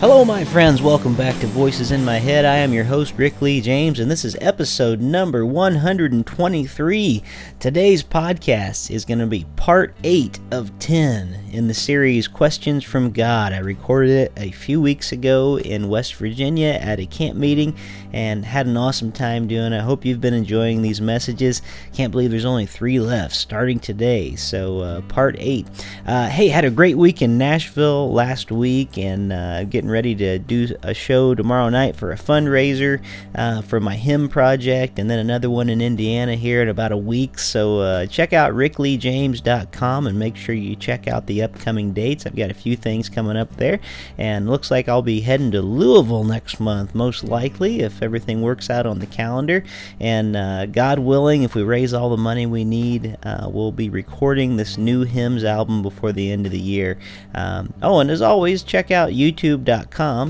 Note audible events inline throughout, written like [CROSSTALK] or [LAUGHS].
Hello, my friends. Welcome back to Voices in My Head. I am your host, Rick Lee James, and this is episode number 123. Today's podcast is going to be part 8 of 10 in the series Questions from God. I recorded it a few weeks ago in West Virginia at a camp meeting and had an awesome time doing it. I hope you've been enjoying these messages. Can't believe there's only three left starting today. So, uh, part 8. Uh, hey, had a great week in Nashville last week and uh, getting ready to do a show tomorrow night for a fundraiser uh, for my hymn project and then another one in Indiana here in about a week. So uh, check out rickleejames.com and make sure you check out the upcoming dates. I've got a few things coming up there and looks like I'll be heading to Louisville next month, most likely, if everything works out on the calendar. And uh, God willing, if we raise all the money we need, uh, we'll be recording this new hymns album before the end of the year. Um, oh, and as always, check out youtube.com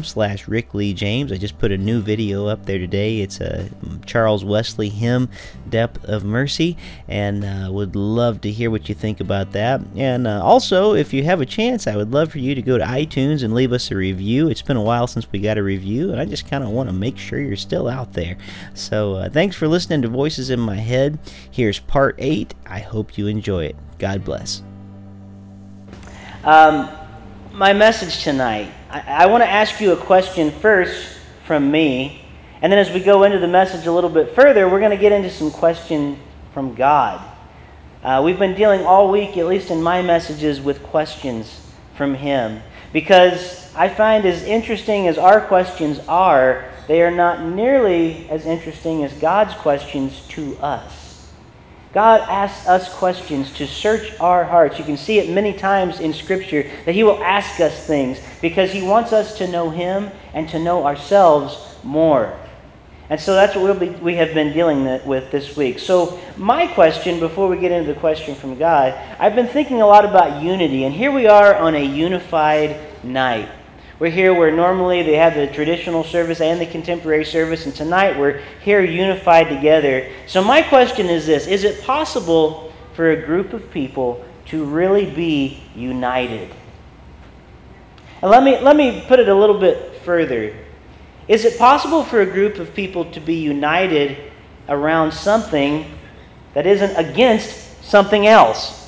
slash Rick Lee James. I just put a new video up there today. It's a Charles Wesley hymn, Depth of Mercy, and uh, would love to hear what you think about that. And uh, also, if you have a chance, I would love for you to go to iTunes and leave us a review. It's been a while since we got a review, and I just kind of want to make sure you're still out there. So uh, thanks for listening to Voices in My Head. Here's part eight. I hope you enjoy it. God bless. Um, my message tonight, I, I want to ask you a question first from me, and then as we go into the message a little bit further, we're going to get into some question from God. Uh, we've been dealing all week, at least in my messages, with questions from Him. Because I find as interesting as our questions are, they are not nearly as interesting as God's questions to us. God asks us questions to search our hearts. You can see it many times in Scripture that He will ask us things because He wants us to know Him and to know ourselves more. And so that's what we'll be, we have been dealing with this week. So, my question, before we get into the question from God, I've been thinking a lot about unity. And here we are on a unified night. We're here where normally they have the traditional service and the contemporary service, and tonight we're here unified together. So, my question is this Is it possible for a group of people to really be united? And let me, let me put it a little bit further. Is it possible for a group of people to be united around something that isn't against something else?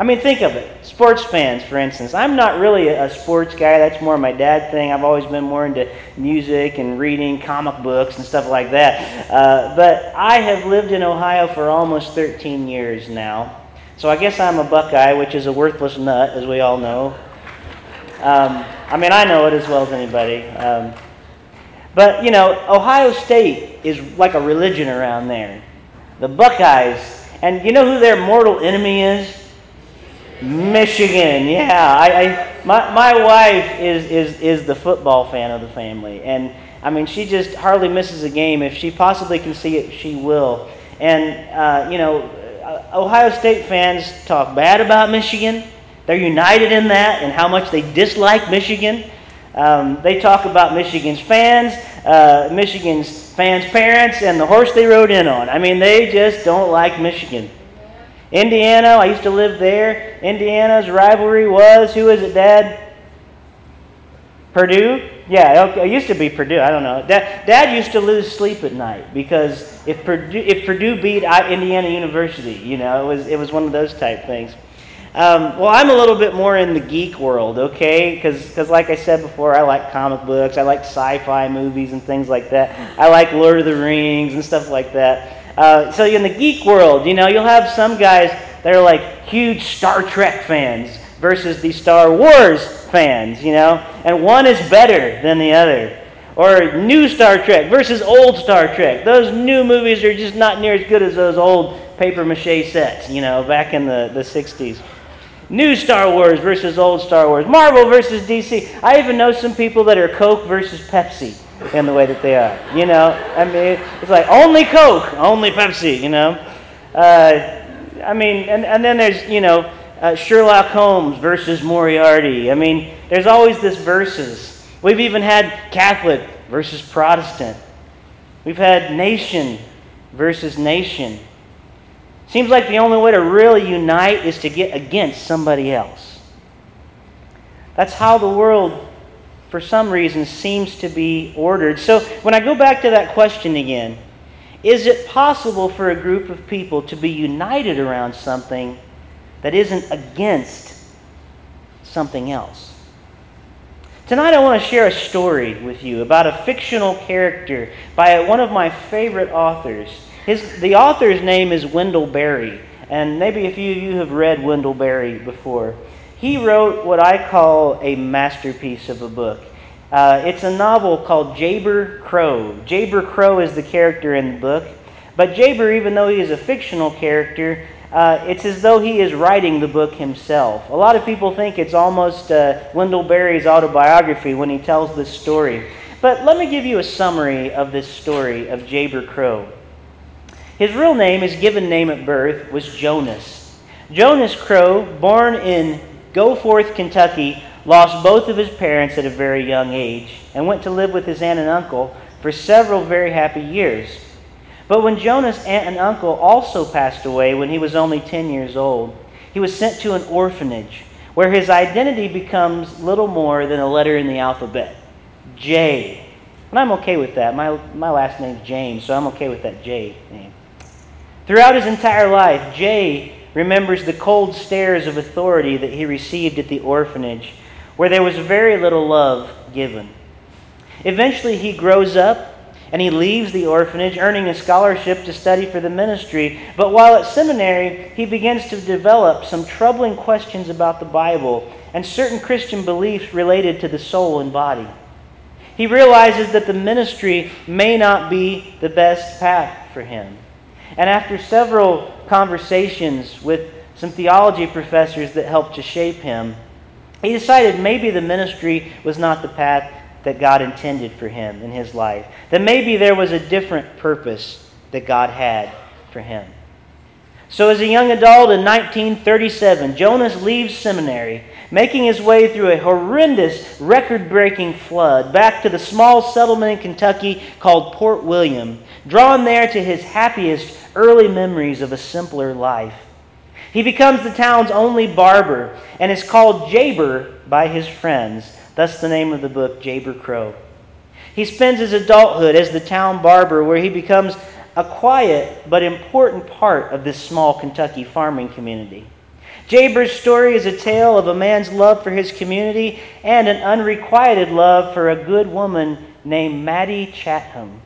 I mean, think of it. Sports fans, for instance. I'm not really a sports guy. That's more my dad thing. I've always been more into music and reading comic books and stuff like that. Uh, but I have lived in Ohio for almost 13 years now. So I guess I'm a Buckeye, which is a worthless nut, as we all know. Um, I mean, I know it as well as anybody. Um, but, you know, Ohio State is like a religion around there. The Buckeyes. And you know who their mortal enemy is? Michigan. Yeah. I, I, my, my wife is, is, is the football fan of the family. And, I mean, she just hardly misses a game. If she possibly can see it, she will. And, uh, you know, Ohio State fans talk bad about Michigan. They're united in that and how much they dislike Michigan. Um, they talk about Michigan's fans, uh, Michigan's fans' parents, and the horse they rode in on. I mean, they just don't like Michigan. Indiana, I used to live there. Indiana's rivalry was who is it, Dad? Purdue? Yeah, it used to be Purdue. I don't know. Dad, Dad used to lose sleep at night because if Purdue, if Purdue beat Indiana University, you know, it was, it was one of those type things. Um, well, I'm a little bit more in the geek world, okay? Because, like I said before, I like comic books, I like sci fi movies and things like that. I like Lord of the Rings and stuff like that. Uh, so, in the geek world, you know, you'll have some guys that are like huge Star Trek fans versus the Star Wars fans, you know? And one is better than the other. Or new Star Trek versus old Star Trek. Those new movies are just not near as good as those old paper mache sets, you know, back in the, the 60s. new Star Wars versus old Star Wars, Marvel versus DC. I even know some people that are Coke versus Pepsi in the way that they are. You know, I mean, it's like only Coke, only Pepsi, you know. Uh, I mean, and, and then there's, you know, uh, Sherlock Holmes versus Moriarty. I mean, there's always this versus. We've even had Catholic versus Protestant. We've had nation versus nation. Seems like the only way to really unite is to get against somebody else. That's how the world, for some reason, seems to be ordered. So when I go back to that question again, is it possible for a group of people to be united around something that isn't against something else? Tonight, I want to share a story with you about a fictional character by one of my favorite authors. His, the author's name is Wendell Berry, and maybe a few of you have read Wendell Berry before. He wrote what I call a masterpiece of a book. Uh, it's a novel called Jayber Crow. Jayber Crow is the character in the book, but Jayber, even though he is a fictional character, uh, it's as though he is writing the book himself. A lot of people think it's almost uh, Wendell Berry's autobiography when he tells this story. But let me give you a summary of this story of Jayber Crow. His real name, his given name at birth, was Jonas. Jonas Crow, born in Goforth, Kentucky, lost both of his parents at a very young age and went to live with his aunt and uncle for several very happy years. But when Jonas' aunt and uncle also passed away when he was only 10 years old, he was sent to an orphanage where his identity becomes little more than a letter in the alphabet J. And I'm okay with that. My, my last name's James, so I'm okay with that J name. Throughout his entire life, Jay remembers the cold stares of authority that he received at the orphanage, where there was very little love given. Eventually, he grows up and he leaves the orphanage, earning a scholarship to study for the ministry. But while at seminary, he begins to develop some troubling questions about the Bible and certain Christian beliefs related to the soul and body. He realizes that the ministry may not be the best path for him. And after several conversations with some theology professors that helped to shape him, he decided maybe the ministry was not the path that God intended for him in his life. That maybe there was a different purpose that God had for him. So, as a young adult in 1937, Jonas leaves seminary, making his way through a horrendous, record breaking flood back to the small settlement in Kentucky called Port William, drawn there to his happiest early memories of a simpler life. He becomes the town's only barber and is called Jayber by his friends, thus the name of the book, Jayber Crow. He spends his adulthood as the town barber, where he becomes a quiet but important part of this small Kentucky farming community. Jayber's story is a tale of a man's love for his community and an unrequited love for a good woman named Mattie Chatham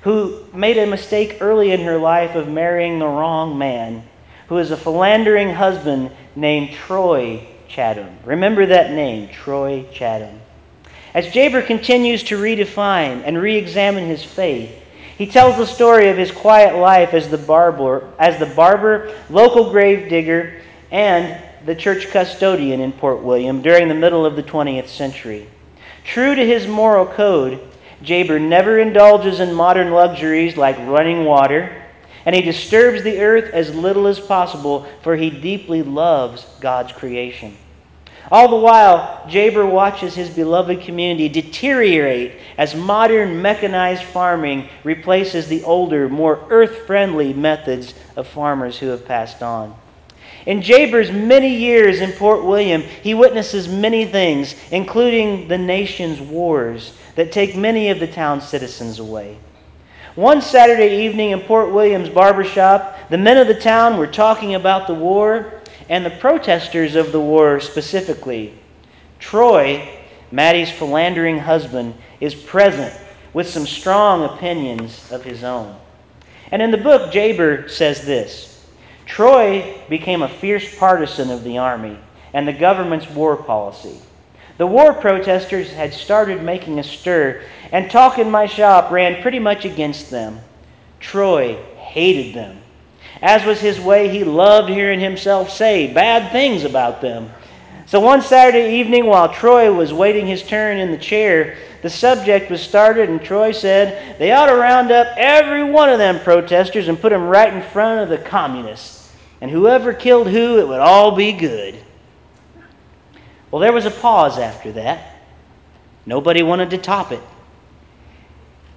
who made a mistake early in her life of marrying the wrong man, who is a philandering husband named Troy Chatham. Remember that name, Troy Chatham. As Jayber continues to redefine and re examine his faith, he tells the story of his quiet life as the barber, as the barber, local grave digger, and the church custodian in Port William during the middle of the 20th century. True to his moral code, Jayber never indulges in modern luxuries like running water, and he disturbs the earth as little as possible, for he deeply loves God's creation. All the while, Jayber watches his beloved community deteriorate as modern mechanized farming replaces the older, more earth friendly methods of farmers who have passed on. In Jayber's many years in Port William, he witnesses many things, including the nation's wars that take many of the town's citizens away. One Saturday evening in Port William's barbershop, the men of the town were talking about the war and the protesters of the war specifically. Troy, Mattie's philandering husband, is present with some strong opinions of his own. And in the book, Jayber says this Troy became a fierce partisan of the army and the government's war policy. The war protesters had started making a stir, and talk in my shop ran pretty much against them. Troy hated them. As was his way, he loved hearing himself say bad things about them. So one Saturday evening, while Troy was waiting his turn in the chair, the subject was started, and Troy said they ought to round up every one of them protesters and put them right in front of the communists. And whoever killed who, it would all be good. Well, there was a pause after that. Nobody wanted to top it.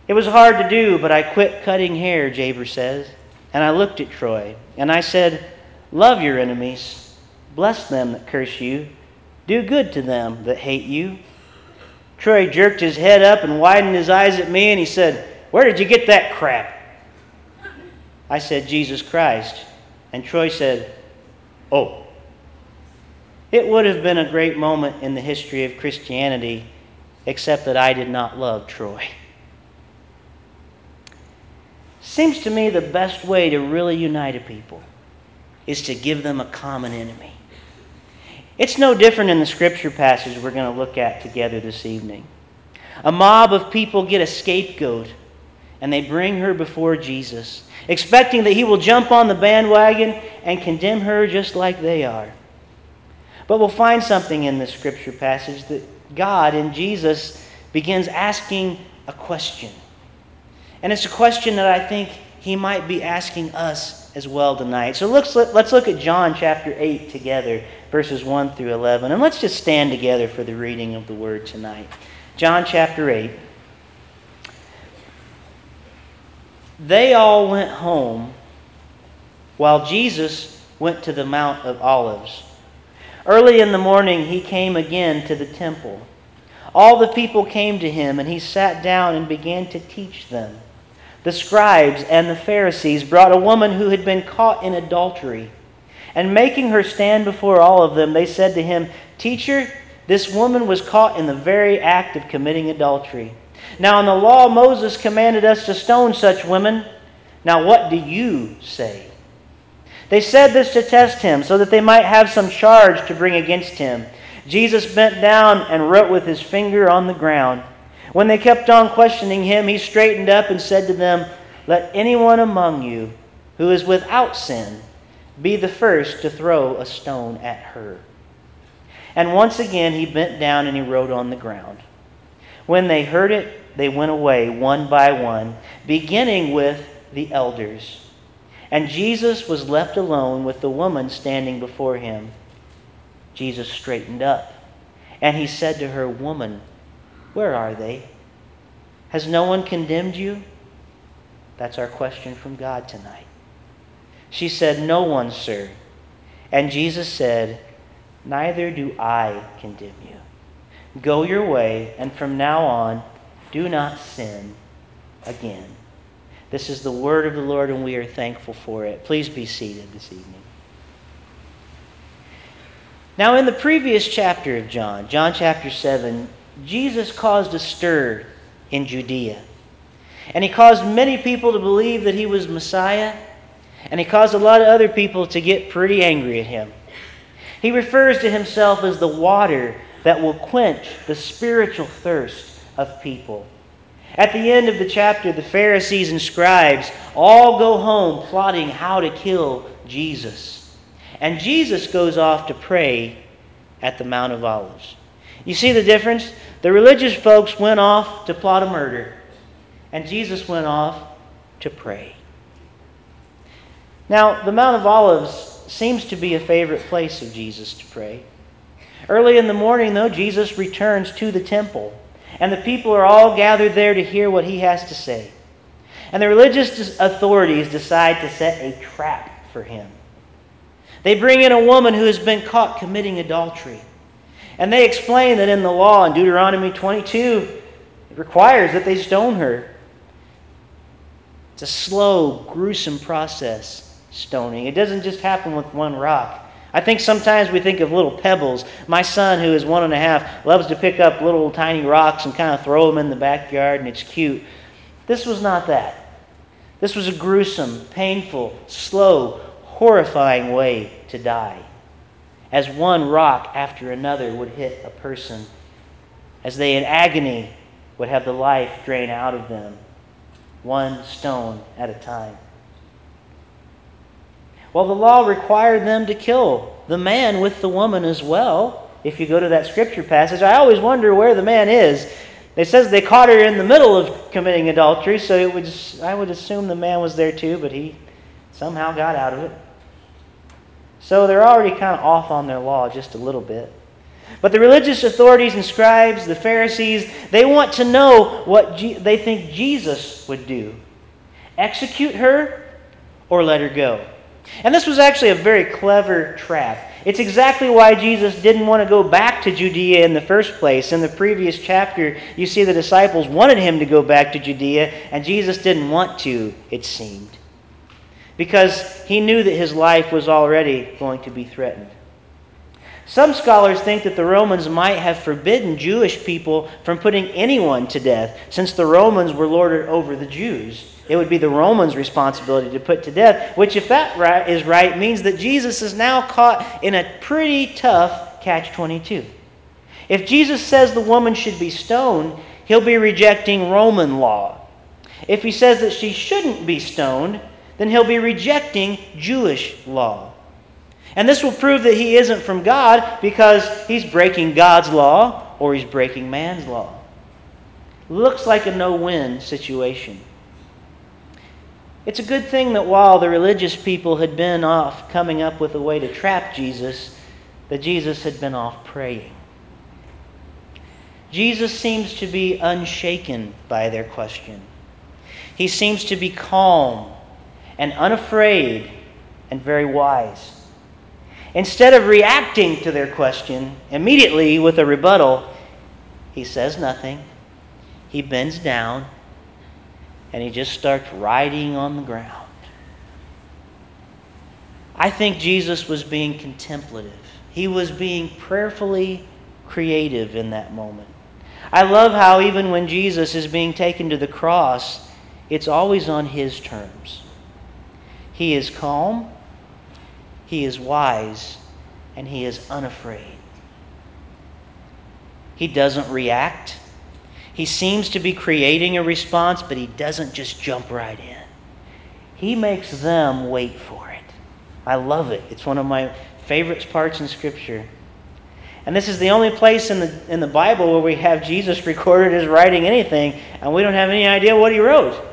It was hard to do, but I quit cutting hair, Jayber says. And I looked at Troy, and I said, Love your enemies, bless them that curse you, do good to them that hate you. Troy jerked his head up and widened his eyes at me, and he said, Where did you get that crap? I said, Jesus Christ. And Troy said, Oh. It would have been a great moment in the history of Christianity, except that I did not love Troy. Seems to me the best way to really unite a people is to give them a common enemy. It's no different in the scripture passage we're going to look at together this evening. A mob of people get a scapegoat and they bring her before Jesus, expecting that he will jump on the bandwagon and condemn her just like they are. But we'll find something in the scripture passage that God in Jesus begins asking a question. And it's a question that I think he might be asking us as well tonight. So let's, let's look at John chapter 8 together, verses 1 through 11. And let's just stand together for the reading of the word tonight. John chapter 8. They all went home while Jesus went to the Mount of Olives. Early in the morning, he came again to the temple. All the people came to him, and he sat down and began to teach them the scribes and the Pharisees brought a woman who had been caught in adultery. And making her stand before all of them, they said to him, Teacher, this woman was caught in the very act of committing adultery. Now, in the law, Moses commanded us to stone such women. Now, what do you say? They said this to test him, so that they might have some charge to bring against him. Jesus bent down and wrote with his finger on the ground. When they kept on questioning him, he straightened up and said to them, Let anyone among you who is without sin be the first to throw a stone at her. And once again he bent down and he wrote on the ground. When they heard it, they went away one by one, beginning with the elders. And Jesus was left alone with the woman standing before him. Jesus straightened up, and he said to her, Woman, where are they? Has no one condemned you? That's our question from God tonight. She said, No one, sir. And Jesus said, Neither do I condemn you. Go your way, and from now on, do not sin again. This is the word of the Lord, and we are thankful for it. Please be seated this evening. Now, in the previous chapter of John, John chapter 7, Jesus caused a stir in Judea. And he caused many people to believe that he was Messiah, and he caused a lot of other people to get pretty angry at him. He refers to himself as the water that will quench the spiritual thirst of people. At the end of the chapter, the Pharisees and scribes all go home plotting how to kill Jesus. And Jesus goes off to pray at the Mount of Olives. You see the difference? The religious folks went off to plot a murder, and Jesus went off to pray. Now, the Mount of Olives seems to be a favorite place of Jesus to pray. Early in the morning, though, Jesus returns to the temple, and the people are all gathered there to hear what he has to say. And the religious authorities decide to set a trap for him. They bring in a woman who has been caught committing adultery. And they explain that in the law, in Deuteronomy 22, it requires that they stone her. It's a slow, gruesome process, stoning. It doesn't just happen with one rock. I think sometimes we think of little pebbles. My son, who is one and a half, loves to pick up little tiny rocks and kind of throw them in the backyard, and it's cute. This was not that. This was a gruesome, painful, slow, horrifying way to die as one rock after another would hit a person, as they in agony would have the life drain out of them, one stone at a time. Well, the law required them to kill the man with the woman as well. If you go to that scripture passage, I always wonder where the man is. It says they caught her in the middle of committing adultery, so it would, I would assume the man was there too, but he somehow got out of it. So they're already kind of off on their law just a little bit. But the religious authorities and scribes, the Pharisees, they want to know what they think Jesus would do execute her or let her go. And this was actually a very clever trap. It's exactly why Jesus didn't want to go back to Judea in the first place. In the previous chapter, you see the disciples wanted him to go back to Judea, and Jesus didn't want to, it seemed, because he knew that his life was already going to be threatened. Some scholars think that the Romans might have forbidden Jewish people from putting anyone to death, since the Romans were lorded over the Jews. It would be the Romans' responsibility to put to death, which, if that is right, means that Jesus is now caught in a pretty tough catch 22. If Jesus says the woman should be stoned, he'll be rejecting Roman law. If he says that she shouldn't be stoned, then he'll be rejecting Jewish law. And this will prove that he isn't from God because he's breaking God's law or he's breaking man's law. Looks like a no win situation. It's a good thing that while the religious people had been off coming up with a way to trap Jesus, that Jesus had been off praying. Jesus seems to be unshaken by their question. He seems to be calm and unafraid and very wise. Instead of reacting to their question immediately with a rebuttal, he says nothing. He bends down and he just starts writing on the ground. I think Jesus was being contemplative. He was being prayerfully creative in that moment. I love how even when Jesus is being taken to the cross, it's always on his terms. He is calm, he is wise, and he is unafraid. He doesn't react. He seems to be creating a response, but he doesn't just jump right in. He makes them wait for it. I love it. It's one of my favorite parts in Scripture. And this is the only place in the, in the Bible where we have Jesus [LAUGHS] recorded as writing anything, and we don't have any idea what he wrote.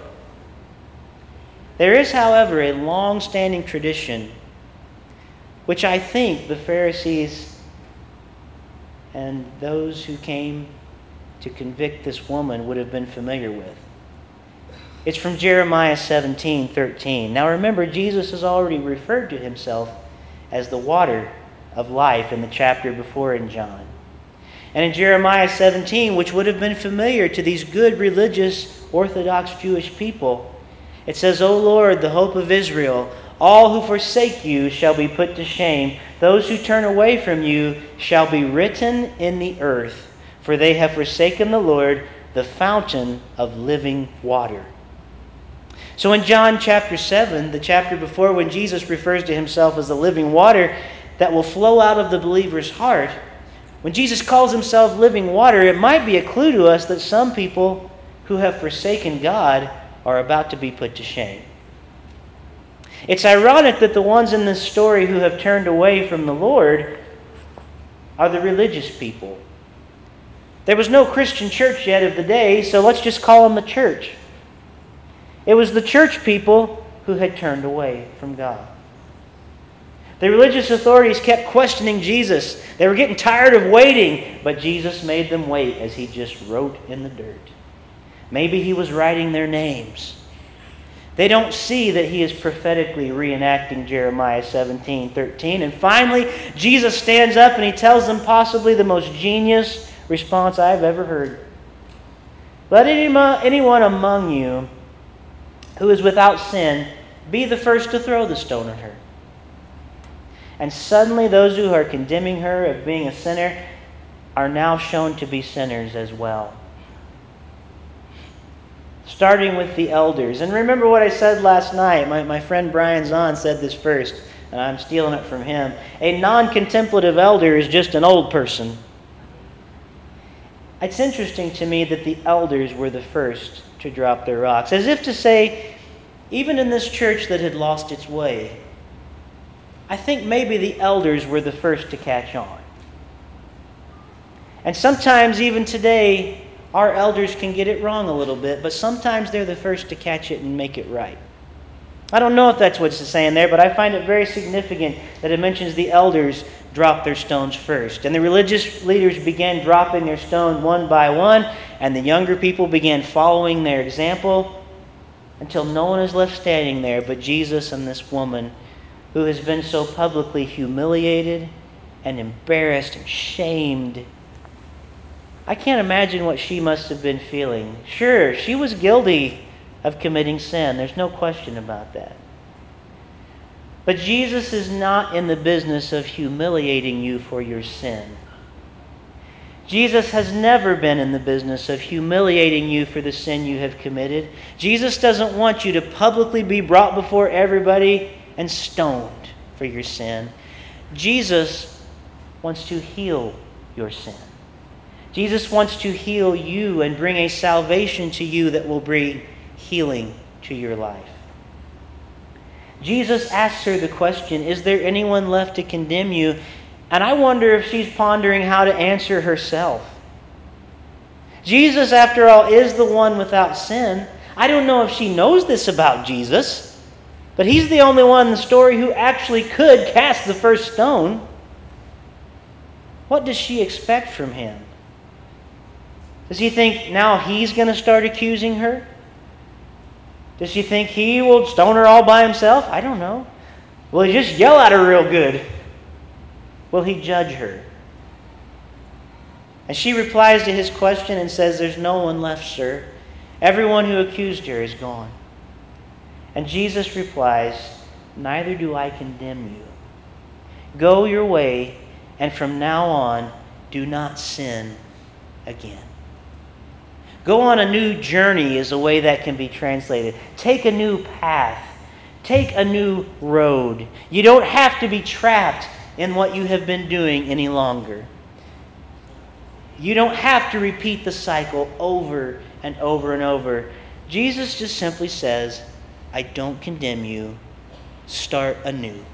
There is, however, a long standing tradition which I think the Pharisees and those who came to convict this woman would have been familiar with. It's from Jeremiah 17 13. Now remember, Jesus has already referred to himself as the water of life in the chapter before in John. And in Jeremiah 17, which would have been familiar to these good religious Orthodox Jewish people, it says, O Lord, the hope of Israel, all who forsake you shall be put to shame. Those who turn away from you shall be written in the earth for they have forsaken the Lord, the fountain of living water. So in John chapter 7, the chapter before, when Jesus refers to himself as the living water that will flow out of the believer's heart, when Jesus calls himself living water, it might be a clue to us that some people who have forsaken God are about to be put to shame. It's ironic that the ones in this story who have turned away from the Lord are the religious people there was no Christian church yet of the day, so let's just call them the church. It was the church people who had turned away from God. The religious authorities kept questioning Jesus. They were getting tired of waiting, but Jesus made them wait as he just wrote in the dirt. Maybe he was writing their names. They don't see that he is prophetically reenacting Jeremiah 17 13. And finally, Jesus stands up and he tells them possibly the most genius response I've ever heard. Let anyone among you who is without sin be the first to throw the stone at her. And suddenly, those who are condemning her of being a sinner are now shown to be sinners as well. Starting with the elders. And remember what I said last night. My, my friend Brian Zahnd said this first, and I'm stealing it from him. A non contemplative elder is just an old person. It's interesting to me that the elders were the first to drop their rocks, as if to say, even in this church that had lost its way, I think maybe the elders were the first to catch on. And sometimes, even today, our elders can get it wrong a little bit, but sometimes they're the first to catch it and make it right. I don't know if that's what's saying there, but I find it very significant that it mentions the elders dropped their stones first. And the religious leaders began dropping their stone one by one, and the younger people began following their example until no one is left standing there but Jesus and this woman who has been so publicly humiliated and embarrassed and shamed. I can't imagine what she must have been feeling. Sure, she was guilty of committing sin. There's no question about that. But Jesus is not in the business of humiliating you for your sin. Jesus has never been in the business of humiliating you for the sin you have committed. Jesus doesn't want you to publicly be brought before everybody and stoned for your sin. Jesus wants to heal your sin. Jesus wants to heal you and bring a salvation to you that will bring healing to your life. Jesus asks her the question Is there anyone left to condemn you? And I wonder if she's pondering how to answer herself. Jesus, after all, is the one without sin. I don't know if she knows this about Jesus, but he's the only one in the story who actually could cast the first stone. What does she expect from him? Does he think now he's going to start accusing her? Does she think he will stone her all by himself? I don't know. Will he just yell at her real good? Will he judge her? And she replies to his question and says, There's no one left, sir. Everyone who accused her is gone. And Jesus replies, Neither do I condemn you. Go your way, and from now on, do not sin again. Go on a new journey is a way that can be translated. Take a new path. Take a new road. You don't have to be trapped in what you have been doing any longer. You don't have to repeat the cycle over and over and over. Jesus just simply says, I don't condemn you. Start anew.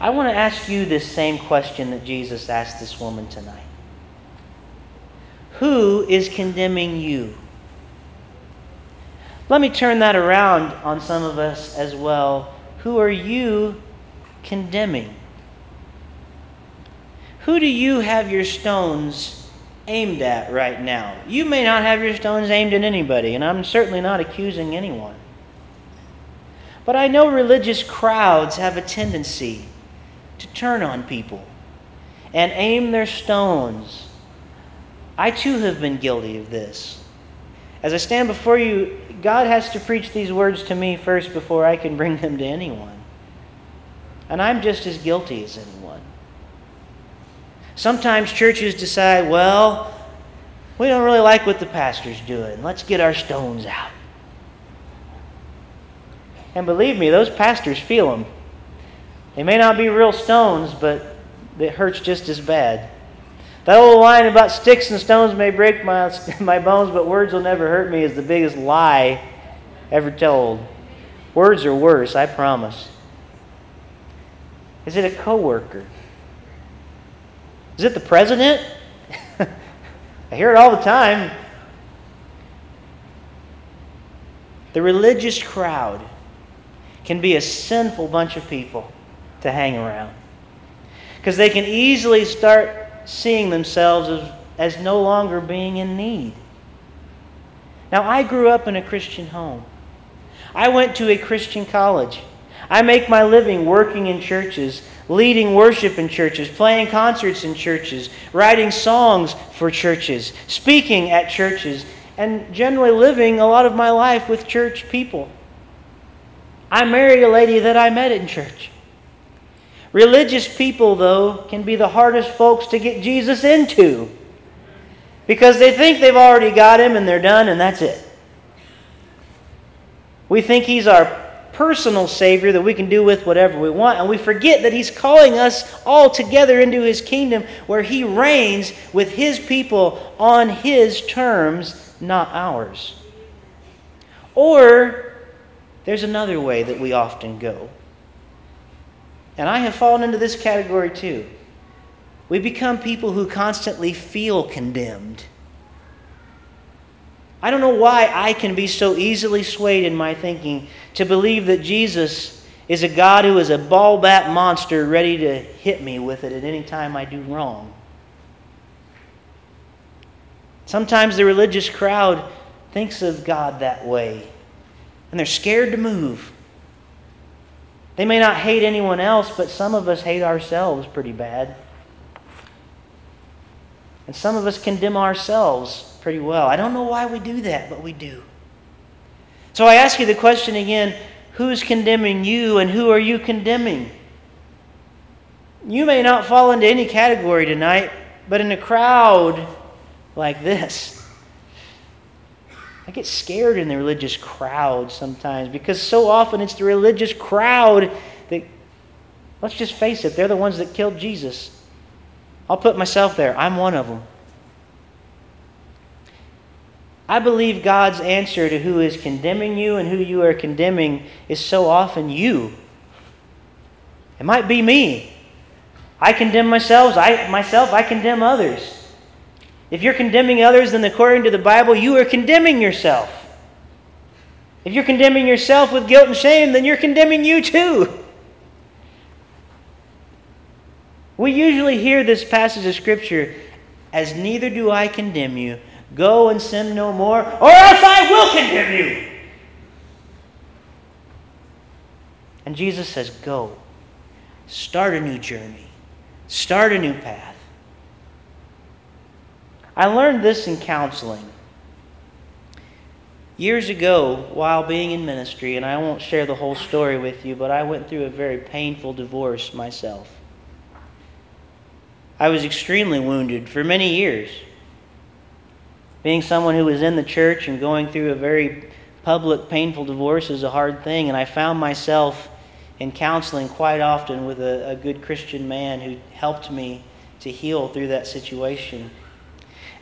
I want to ask you this same question that Jesus asked this woman tonight. Who is condemning you? Let me turn that around on some of us as well. Who are you condemning? Who do you have your stones aimed at right now? You may not have your stones aimed at anybody, and I'm certainly not accusing anyone. But I know religious crowds have a tendency to turn on people and aim their stones I too have been guilty of this. As I stand before you, God has to preach these words to me first before I can bring them to anyone. And I'm just as guilty as anyone. Sometimes churches decide, well, we don't really like what the pastor's doing. Let's get our stones out. And believe me, those pastors feel them. They may not be real stones, but it hurts just as bad. That old line about sticks and stones may break my, [LAUGHS] my bones, but words will never hurt me is the biggest lie ever told. Words are worse, I promise. Is it a coworker? Is it the president? [LAUGHS] I hear it all the time. The religious crowd can be a sinful bunch of people to hang around because they can easily start seeing themselves as, as no longer being in need. Now, I grew up in a Christian home. I went to a Christian college. I make my living working in churches, leading worship in churches, playing concerts in churches, writing songs for churches, speaking at churches, and generally living a lot of my life with church people. I married a lady that I met in church. Religious people, though, can be the hardest folks to get Jesus into because they think they've already got him and they're done and that's it. We think he's our personal Savior that we can do with whatever we want, and we forget that he's calling us all together into his kingdom where he reigns with his people on his terms, not ours. Or there's another way that we often go. And I have fallen into this category too. We become people who constantly feel condemned. I don't know why I can be so easily swayed in my thinking to believe that Jesus is a God who is a ball bat monster ready to hit me with it at any time I do wrong. Sometimes the religious crowd thinks of God that way, and they're scared to move. They may not hate anyone else, but some of us hate ourselves pretty bad. And some of us condemn ourselves pretty well. I don't know why we do that, but we do. So I ask you the question again who's condemning you and who are you condemning? You may not fall into any category tonight, but in a crowd like this, I get scared in the religious crowd sometimes because so often it's the religious crowd that, let's just face it, they're the ones that killed Jesus. I'll put myself there. I'm one of them. I believe God's answer to who is condemning you and who you are condemning is so often you. It might be me. I condemn myself, I myself, I condemn others. If you're condemning others, then according to the Bible, you are condemning yourself. If you're condemning yourself with guilt and shame, then you're condemning you too. We usually hear this passage of Scripture as neither do I condemn you. Go and sin no more, or else I will condemn you. And Jesus says, Go. Start a new journey. Start a new path. I learned this in counseling. Years ago, while being in ministry, and I won't share the whole story with you, but I went through a very painful divorce myself. I was extremely wounded for many years. Being someone who was in the church and going through a very public, painful divorce is a hard thing, and I found myself in counseling quite often with a, a good Christian man who helped me to heal through that situation.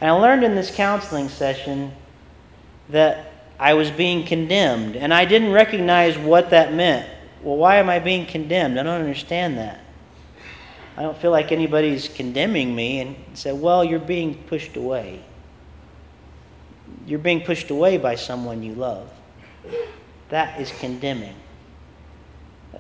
And I learned in this counseling session that I was being condemned, and I didn't recognize what that meant. Well, why am I being condemned? I don't understand that. I don't feel like anybody's condemning me and said, Well, you're being pushed away. You're being pushed away by someone you love. That is condemning.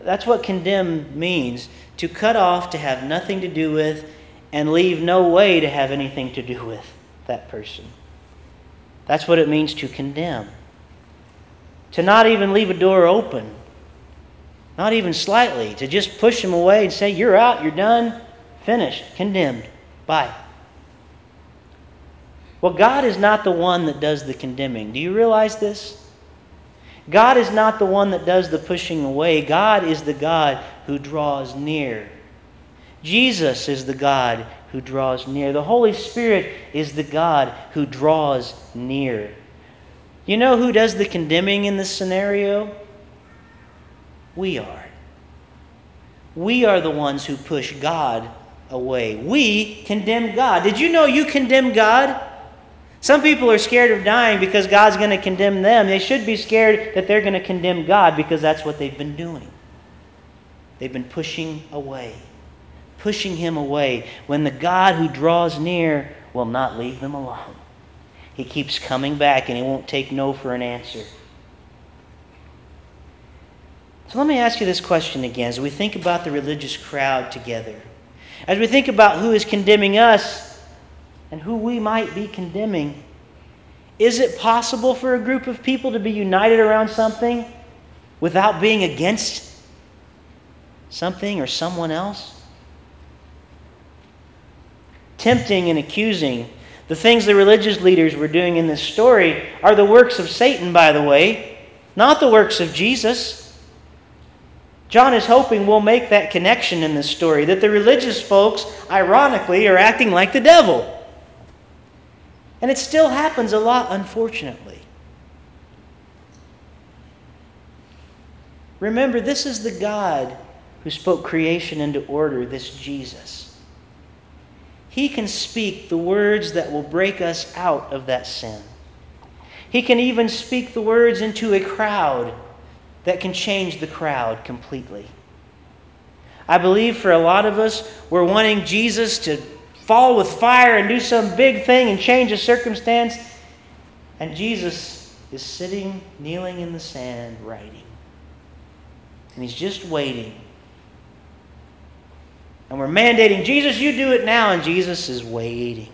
That's what condemn means to cut off, to have nothing to do with, and leave no way to have anything to do with that person. That's what it means to condemn. To not even leave a door open, not even slightly, to just push them away and say, You're out, you're done, finished, condemned, bye. Well, God is not the one that does the condemning. Do you realize this? God is not the one that does the pushing away. God is the God who draws near. Jesus is the God who draws near. The Holy Spirit is the God who draws near. You know who does the condemning in this scenario? We are. We are the ones who push God away. We condemn God. Did you know you condemn God? Some people are scared of dying because God's going to condemn them. They should be scared that they're going to condemn God because that's what they've been doing. They've been pushing away pushing him away, when the God who draws near will not leave them alone. He keeps coming back and he won't take no for an answer. So let me ask you this question again as we think about the religious crowd together. As we think about who is condemning us and who we might be condemning, is it possible for a group of people to be united around something without being against something or someone else? Tempting and accusing. The things the religious leaders were doing in this story are the works of Satan, by the way, not the works of Jesus. John is hoping we'll make that connection in this story that the religious folks, ironically, are acting like the devil. And it still happens a lot, unfortunately. Remember, this is the God who spoke creation into order, this Jesus. He can speak the words that will break us out of that sin. He can even speak the words into a crowd that can change the crowd completely. I believe for a lot of us, we're wanting Jesus to fall with fire and do some big thing and change a circumstance. And Jesus is sitting, kneeling in the sand, writing. And he's just waiting. And we're mandating, Jesus, you do it now. And Jesus is waiting.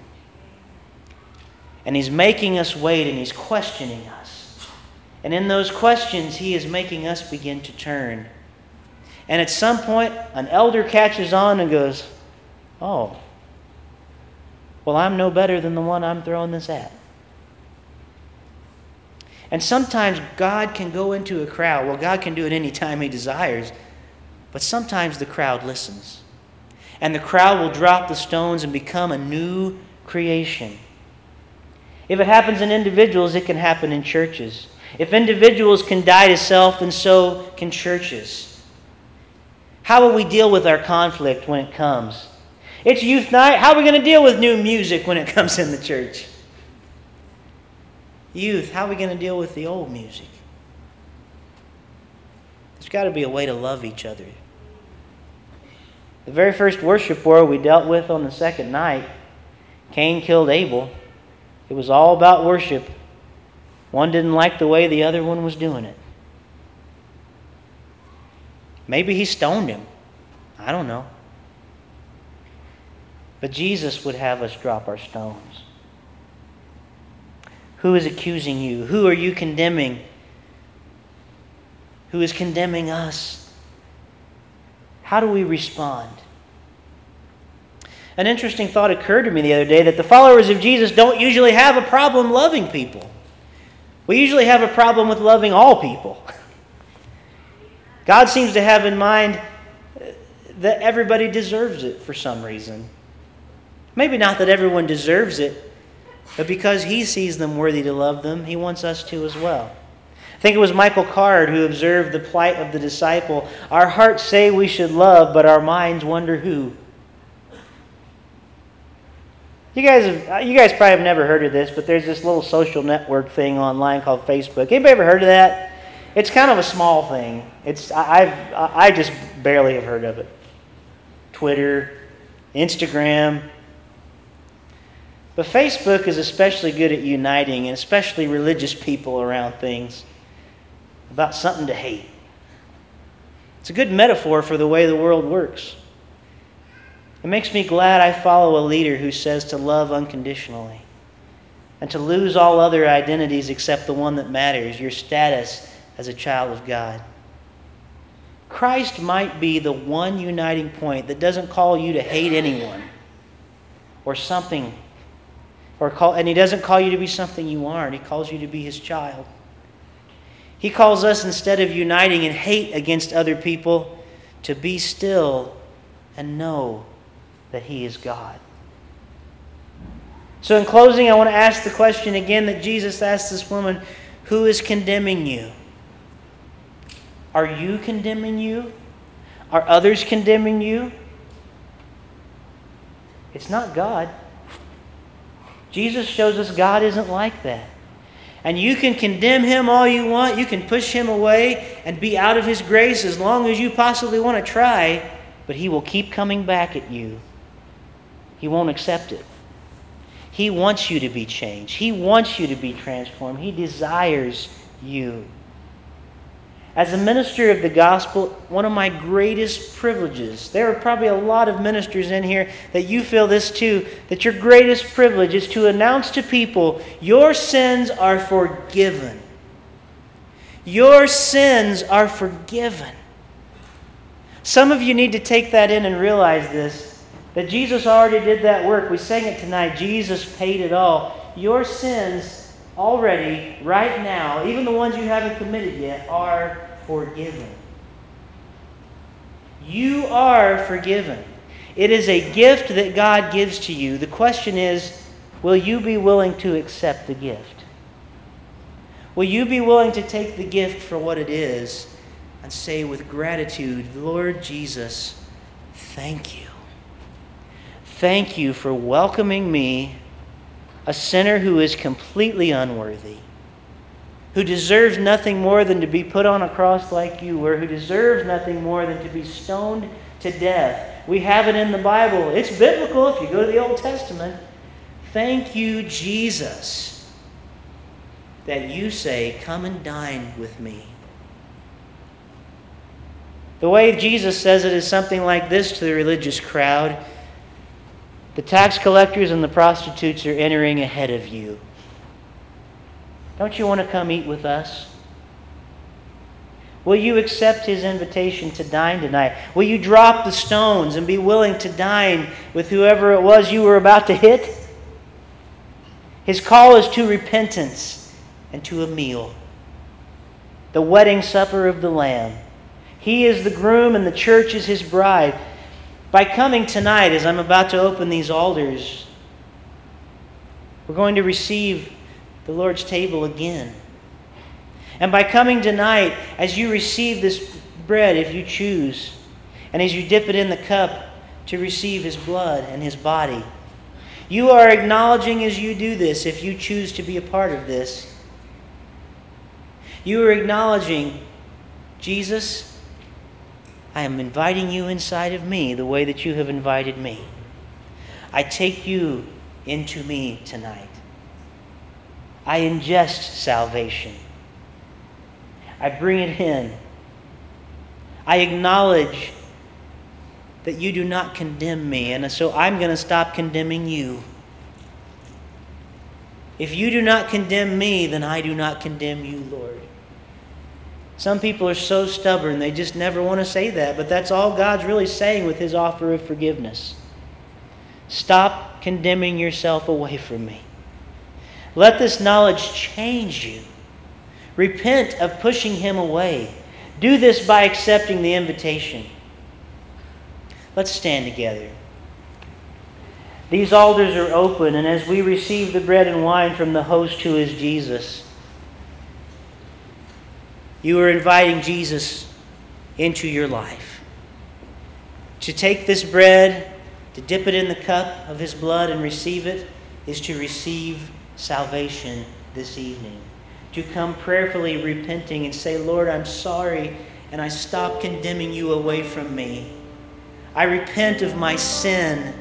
And he's making us wait and he's questioning us. And in those questions, he is making us begin to turn. And at some point, an elder catches on and goes, Oh, well, I'm no better than the one I'm throwing this at. And sometimes God can go into a crowd. Well, God can do it any time He desires. But sometimes the crowd listens. And the crowd will drop the stones and become a new creation. If it happens in individuals, it can happen in churches. If individuals can die to self, then so can churches. How will we deal with our conflict when it comes? It's youth night. How are we going to deal with new music when it [LAUGHS] comes in the church? Youth, how are we going to deal with the old music? There's got to be a way to love each other. The very first worship war we dealt with on the second night, Cain killed Abel. It was all about worship. One didn't like the way the other one was doing it. Maybe he stoned him. I don't know. But Jesus would have us drop our stones. Who is accusing you? Who are you condemning? Who is condemning us? How do we respond? An interesting thought occurred to me the other day that the followers of Jesus don't usually have a problem loving people. We usually have a problem with loving all people. God seems to have in mind uh, that everybody deserves it for some reason. Maybe not that everyone deserves it, but because he sees them worthy to love them, he wants us to as well. I think it was Michael Card who observed the plight of the disciple. Our hearts say we should love, but our minds wonder who. You guys, have, uh, you guys probably have never heard of this, but there's this little social network thing online called Facebook. Anybody ever heard of that? It's kind of a small thing. It's I I just barely have heard of it. Twitter, Instagram, but Facebook is especially good at uniting, and especially religious people around things about something to hate. It's a good metaphor for the way the world works. It makes me glad I follow a leader who says to love unconditionally and to lose all other identities except the one that matters your status as a child of God. Christ might be the one uniting point that doesn't call you to hate anyone or something or call, and he doesn't call you to be something you aren't. He calls you to be his child. He calls us, instead of uniting in hate against other people, to be still and know that he is God. So, in closing, I want to ask the question again that Jesus asked this woman Who is condemning you? Are you condemning you? Are others condemning you? It's not God. Jesus shows us God isn't like that. And you can condemn him all you want, you can push him away and be out of his grace as long as you possibly want to try, but he will keep coming back at you. He won't accept it. He wants you to be changed. He wants you to be transformed. He desires you. As a minister of the gospel, one of my greatest privileges, there are probably a lot of ministers in here that you feel this too, that your greatest privilege is to announce to people your sins are forgiven. Your sins are forgiven. Some of you need to take that in and realize this that Jesus already did that work. We sang it tonight. Jesus paid it all. Your sins already, right now, even the ones you haven't committed yet, are forgiven. You are forgiven. It is a gift that God gives to you. The question is will you be willing to accept the gift? Will you be willing to take the gift for what it is and say with gratitude, Lord Jesus, thank you. Thank you for welcoming me, a sinner who is completely unworthy who deserves nothing more than to be put on a cross like you were, who deserves nothing more than to be stoned to death. We have it in the Bible. It's biblical if you go to the Old Testament. Thank you, Jesus, that you say, Come and dine with me. The way Jesus says it is something like this to the religious crowd The tax collectors and the prostitutes are entering ahead of you. Don't you want to come eat with us? Will you accept his invitation to dine tonight? Will you drop the stones and be willing to dine with whoever it was you were about to hit? His call is to repentance and to a meal, the wedding supper of the Lamb. He is the groom and the church is his bride. By coming tonight, as I'm about to open these altars, we're going to receive the Lord's table again. And by coming tonight, as you receive this bread, if you choose, and as you dip it in the cup to receive his blood and his body, you are acknowledging as you do this, if you choose to be a part of this, you are acknowledging, Jesus, I am inviting you inside of me the way that you have invited me. I take you into me tonight. I ingest salvation. I bring it in. I acknowledge that you do not condemn me, and so I'm going to stop condemning you. If you do not condemn me, then I do not condemn you, Lord. Some people are so stubborn, they just never want to say that, but that's all God's really saying with his offer of forgiveness. Stop condemning yourself away from me. Let this knowledge change you. Repent of pushing him away. Do this by accepting the invitation. Let's stand together. These altars are open, and as we receive the bread and wine from the host who is Jesus, you are inviting Jesus into your life. To take this bread, to dip it in the cup of his blood and receive it, is to receive salvation this evening to come prayerfully repenting and say, Lord, I'm sorry, and I stop condemning you away from me. I repent of my sin.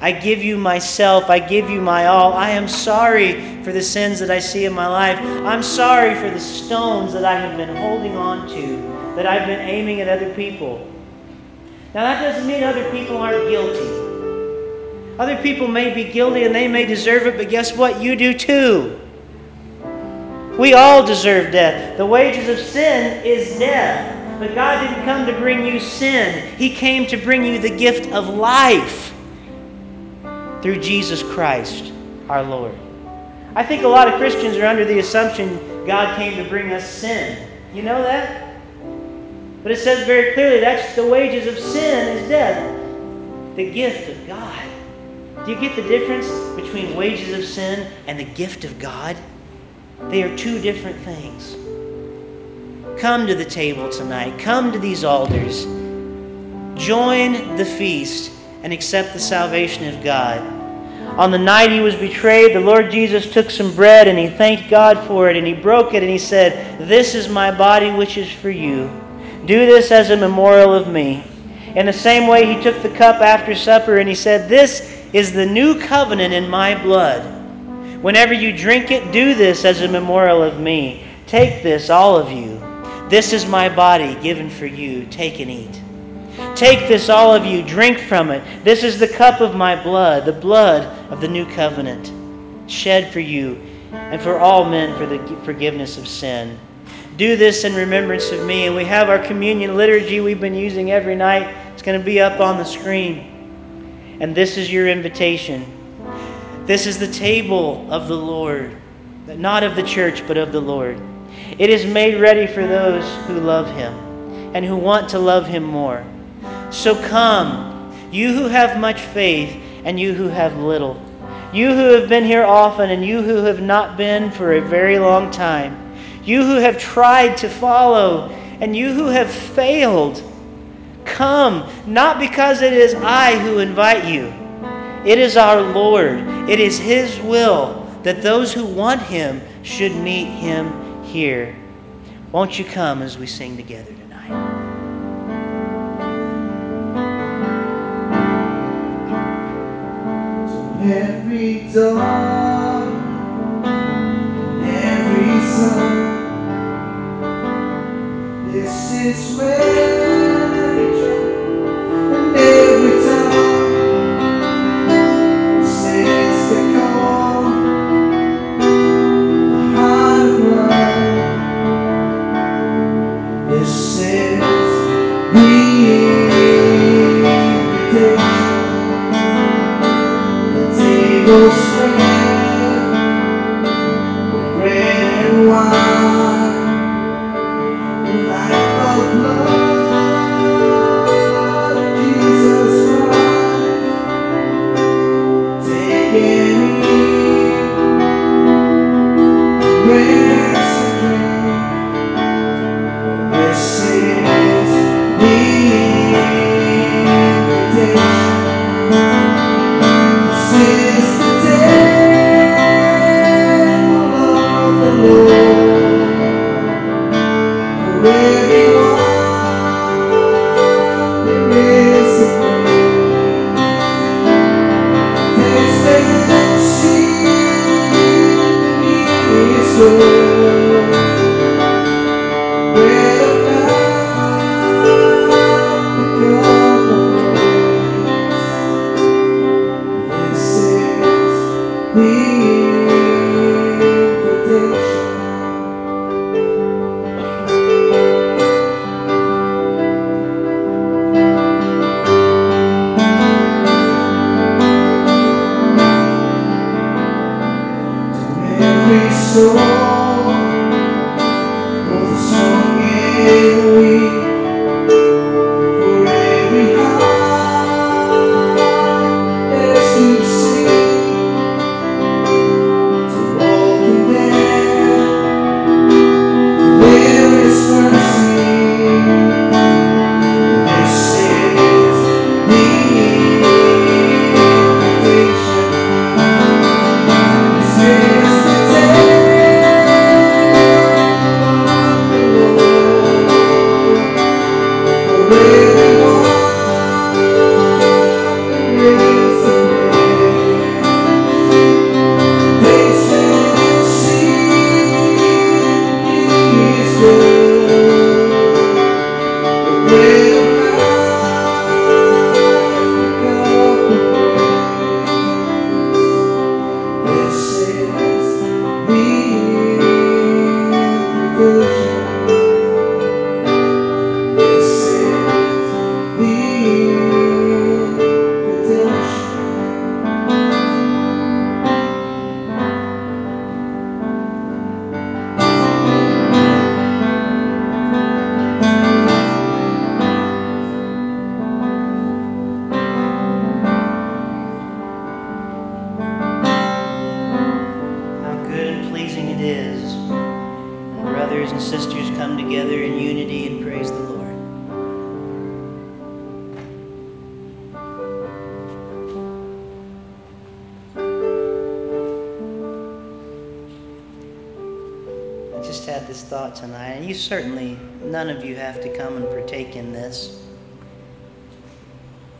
I give you myself. I give you my all. I am sorry for the sins that I see in my life. I'm sorry for the stones that I have been holding on to, that I've been aiming at other people. Now, that doesn't mean other people aren't guilty. Other people may be guilty and they may deserve it, but guess what? You do too. We all deserve death. The wages of sin is death. But God didn't come to bring you sin, He came to bring you the gift of life through Jesus Christ, our Lord. I think a lot of Christians are under the assumption God came to bring us sin. You know that? But it says very clearly that's the wages of sin is death. The gift of God. Do you get the difference between wages of sin and the gift of God? They are two different things. Come to the table tonight. Come to these altars. Join the feast and accept the salvation of God. On the night he was betrayed, the Lord Jesus took some bread and he thanked God for it and he broke it and he said, This is my body which is for you. Do this as a memorial of me. In the same way, he took the cup after supper and he said, This is the new covenant in my blood. Whenever you drink it, do this as a memorial of me. Take this, all of you. This is my body given for you. Take and eat. Take this, all of you. Drink from it. This is the cup of my blood, the blood of the new covenant, shed for you and for all men for the forgiveness of sin. Do this in remembrance of me. And we have our communion liturgy we've been using every night. It's going to be up on the screen. And this is your invitation. This is the table of the Lord, not of the church, but of the Lord. It is made ready for those who love him and who want to love him more. So come, you who have much faith and you who have little. You who have been here often and you who have not been for a very long time. You who have tried to follow and you who have failed. Come, not because it is I who invite you. It is our Lord. It is His will that those who want Him should meet Him here. Won't you come as we sing together tonight? Every dawn, every sun, this is where. And sisters come together in unity and praise the Lord. I just had this thought tonight, and you certainly, none of you have to come and partake in this.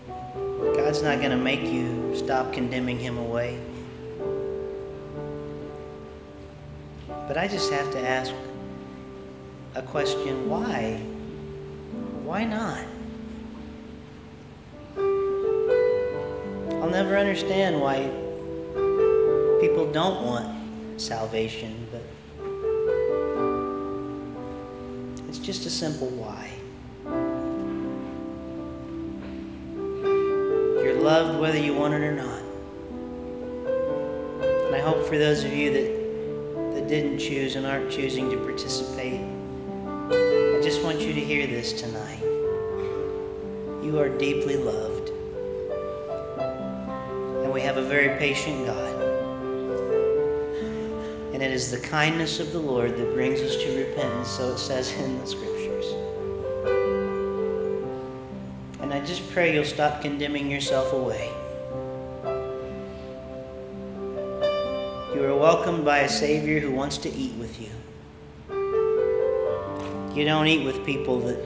God's not going to make you stop condemning Him away. But I just have to ask a question why? Why not? I'll never understand why people don't want salvation, but it's just a simple why. You're loved whether you want it or not. And I hope for those of you that that didn't choose and aren't choosing to participate. Want you to hear this tonight. You are deeply loved. And we have a very patient God. And it is the kindness of the Lord that brings us to repentance, so it says [LAUGHS] in the scriptures. And I just pray you'll stop condemning yourself away. You are welcomed by a Savior who wants to eat with you. You don't eat with people that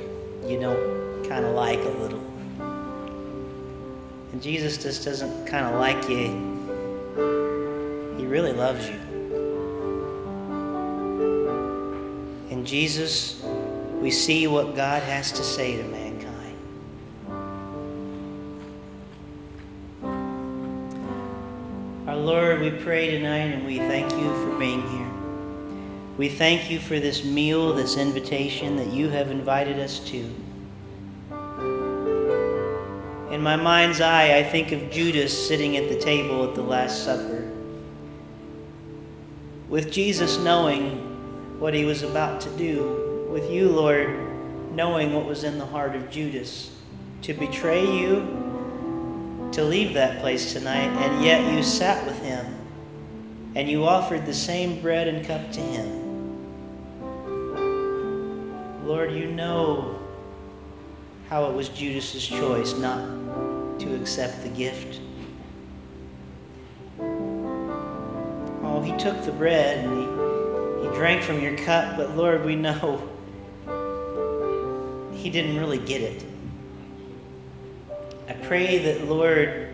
you don't kind of like a little. And Jesus just doesn't kind of like you He really loves you. In Jesus, we see what God has to say to mankind. Our Lord, we pray tonight and we thank you for being here. We thank you for this meal, this invitation that you have invited us to. In my mind's eye, I think of Judas sitting at the table at the Last Supper, with Jesus knowing what he was about to do, with you, Lord, knowing what was in the heart of Judas to betray you, to leave that place tonight, and yet you sat with him and you offered the same bread and cup to him. Lord, you know how it was Judas's choice not to accept the gift. Oh, he took the bread and he, he drank from your cup, but Lord, we know he didn't really get it. I pray that, Lord,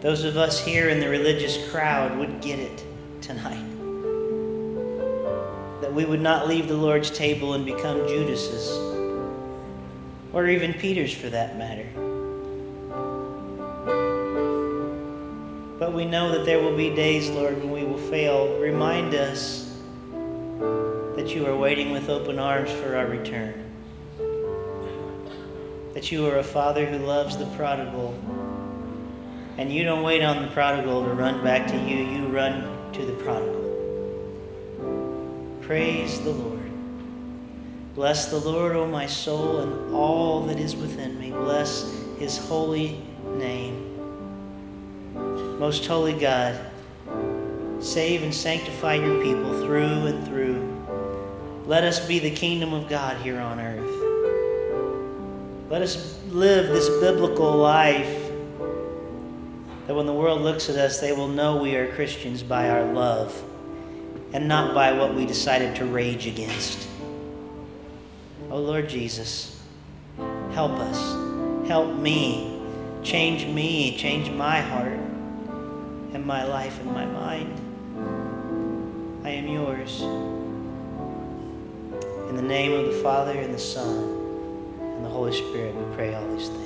those of us here in the religious crowd would get it tonight. We would not leave the Lord's table and become Judas's, or even Peter's for that matter. But we know that there will be days, Lord, when we will fail. Remind us that you are waiting with open arms for our return. That you are a father who loves the prodigal. And you don't wait on the prodigal to run back to you, you run to the prodigal. Praise the Lord. Bless the Lord, O my soul, and all that is within me. Bless his holy name. Most holy God, save and sanctify your people through and through. Let us be the kingdom of God here on earth. Let us live this biblical life that when the world looks at us, they will know we are Christians by our love and not by what we decided to rage against. Oh Lord Jesus, help us. Help me. Change me. Change my heart and my life and my mind. I am yours. In the name of the Father and the Son and the Holy Spirit, we pray all these things.